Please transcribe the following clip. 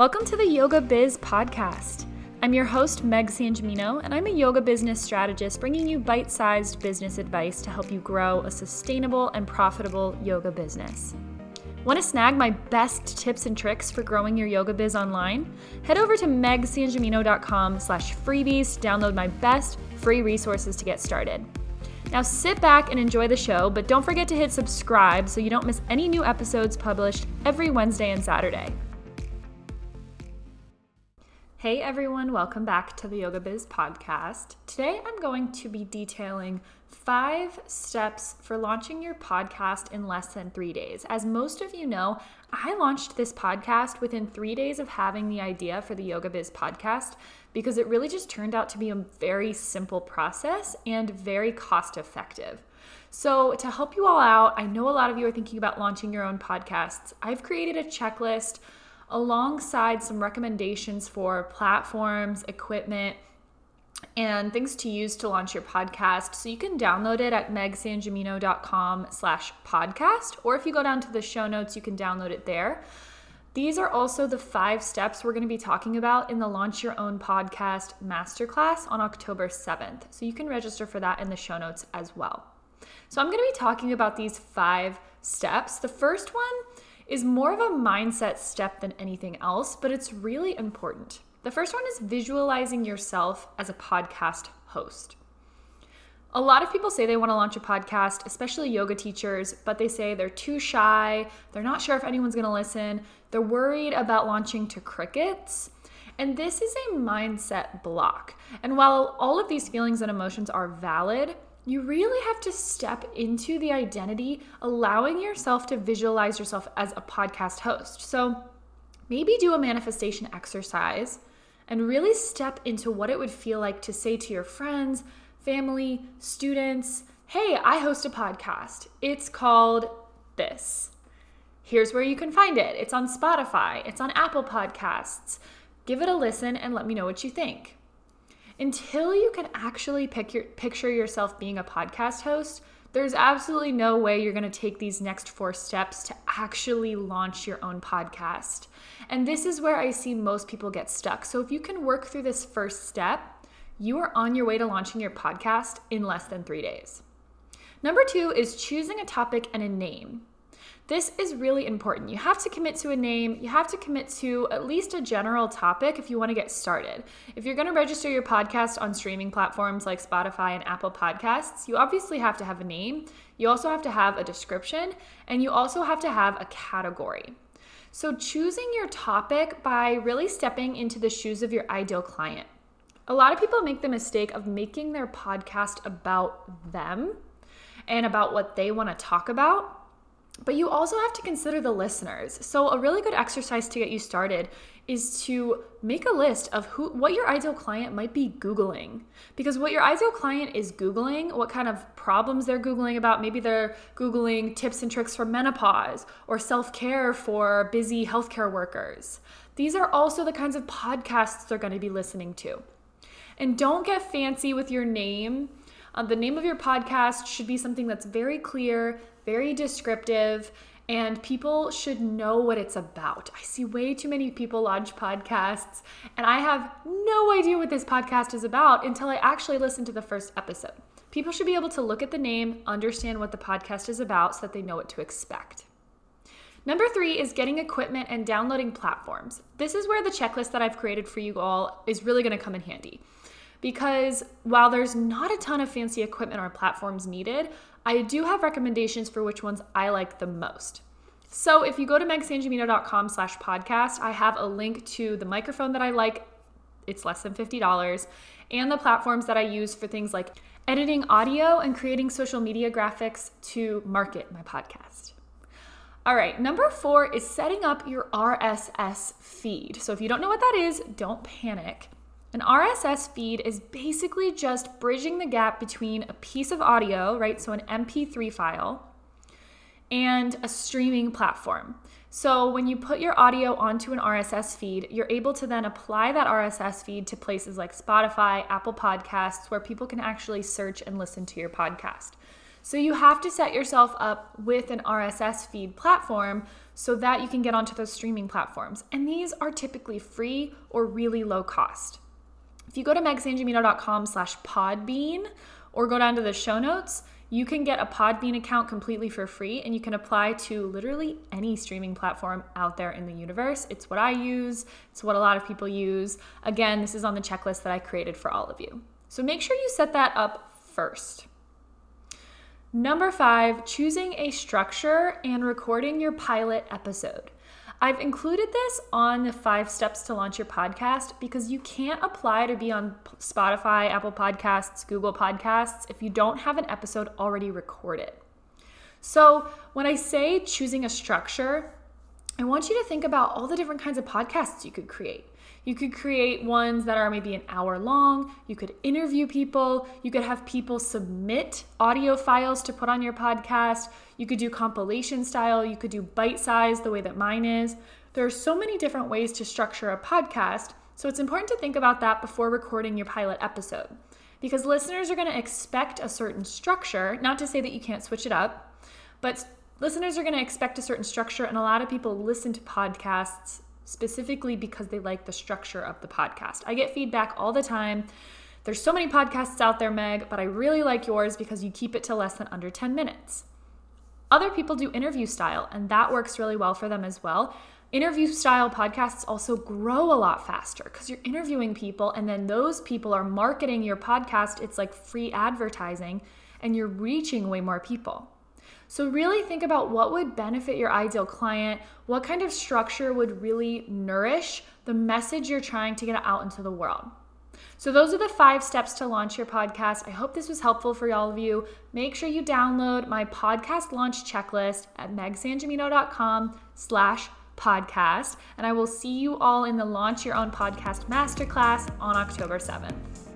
Welcome to the Yoga Biz Podcast. I'm your host, Meg Sangimino, and I'm a yoga business strategist bringing you bite sized business advice to help you grow a sustainable and profitable yoga business. Want to snag my best tips and tricks for growing your yoga biz online? Head over to megsangimino.com slash freebies to download my best free resources to get started. Now sit back and enjoy the show, but don't forget to hit subscribe so you don't miss any new episodes published every Wednesday and Saturday. Hey everyone, welcome back to the Yoga Biz podcast. Today I'm going to be detailing five steps for launching your podcast in less than three days. As most of you know, I launched this podcast within three days of having the idea for the Yoga Biz podcast because it really just turned out to be a very simple process and very cost effective. So, to help you all out, I know a lot of you are thinking about launching your own podcasts. I've created a checklist alongside some recommendations for platforms, equipment, and things to use to launch your podcast. So you can download it at megsangimino.com slash podcast, or if you go down to the show notes, you can download it there. These are also the five steps we're going to be talking about in the Launch Your Own Podcast Masterclass on October 7th. So you can register for that in the show notes as well. So I'm going to be talking about these five steps. The first one is more of a mindset step than anything else, but it's really important. The first one is visualizing yourself as a podcast host. A lot of people say they want to launch a podcast, especially yoga teachers, but they say they're too shy, they're not sure if anyone's going to listen, they're worried about launching to crickets. And this is a mindset block. And while all of these feelings and emotions are valid, you really have to step into the identity, allowing yourself to visualize yourself as a podcast host. So maybe do a manifestation exercise and really step into what it would feel like to say to your friends, family, students, hey, I host a podcast. It's called this. Here's where you can find it. It's on Spotify, it's on Apple Podcasts. Give it a listen and let me know what you think until you can actually your, picture yourself being a podcast host, there's absolutely no way you're going to take these next four steps to actually launch your own podcast. And this is where I see most people get stuck. So if you can work through this first step, you are on your way to launching your podcast in less than three days. Number two is choosing a topic and a name. This is really important. You have to commit to a name, you have to commit to at least a general topic if you want to get started. If you're going to register your podcast on streaming platforms like Spotify and Apple Podcasts, you obviously have to have a name, you also have to have a description, and you also have to have a category. So, choosing your topic by really stepping into the shoes of your ideal client. A lot of people make the mistake of making their podcast about them and about what they want to talk about but you also have to consider the listeners. So a really good exercise to get you started is to make a list of who what your ideal client might be googling. Because what your ideal client is googling, what kind of problems they're googling about, maybe they're googling tips and tricks for menopause or self-care for busy healthcare workers. These are also the kinds of podcasts they're going to be listening to. And don't get fancy with your name. Uh, the name of your podcast should be something that's very clear, very descriptive, and people should know what it's about. I see way too many people launch podcasts, and I have no idea what this podcast is about until I actually listen to the first episode. People should be able to look at the name, understand what the podcast is about so that they know what to expect. Number three is getting equipment and downloading platforms. This is where the checklist that I've created for you all is really to come in handy. Because while there's not a ton of fancy equipment or platforms needed, I do have recommendations for which ones I like the most. So if you go to megsangimino.com slash podcast, I have a link to the microphone that I like. It's less than $50 and the platforms that I use for things like editing audio and creating social media graphics to market my podcast. All right, number four is setting up your RSS feed. So if you don't know what that is, don't panic. An RSS feed is basically just bridging the gap between a piece of audio, right? So an MP3 file, and a streaming platform. So when you put your audio onto an RSS feed, you're able to then apply that RSS feed to places like Spotify, Apple Podcasts, where people can actually search and listen to your podcast. So you have to set yourself up with an RSS feed platform so that you can get onto those streaming platforms. And these are typically free or really low cost. If you go to megsangimino.com slash podbean or go down to the show notes, you can get a Podbean account completely for free and you can apply to literally any streaming platform out there in the universe. It's what I use, it's what a lot of people use. Again, this is on the checklist that I created for all of you. So make sure you set that up first. Number five, choosing a structure and recording your pilot episode. I've included this on the five steps to launch your podcast because you can't apply to be on Spotify, Apple Podcasts, Google Podcasts if you don't have an episode already recorded. So, when I say choosing a structure, I want you to think about all the different kinds of podcasts you could create. You could create ones that are maybe an hour long. You could interview people. You could have people submit audio files to put on your podcast. You could do compilation style. You could do bite size the way that mine is. There are so many different ways to structure a podcast. So it's important to think about that before recording your pilot episode because listeners are going to expect a certain structure. Not to say that you can't switch it up, but listeners are going to expect a certain structure. And a lot of people listen to podcasts specifically because they like the structure of the podcast. I get feedback all the time. There's so many podcasts out there, Meg, but I really like yours because you keep it to less than under 10 minutes. Other people do interview style, and that works really well for them as well. Interview style podcasts also grow a lot faster because you're interviewing people, and then those people are marketing your podcast. It's like free advertising, and you're reaching way more people. So, really think about what would benefit your ideal client, what kind of structure would really nourish the message you're trying to get out into the world. So, those are the five steps to launch your podcast. I hope this was helpful for all of you. Make sure you download my podcast launch checklist at megsangimino.com slash podcast. And I will see you all in the Launch Your Own Podcast Masterclass on October 7th.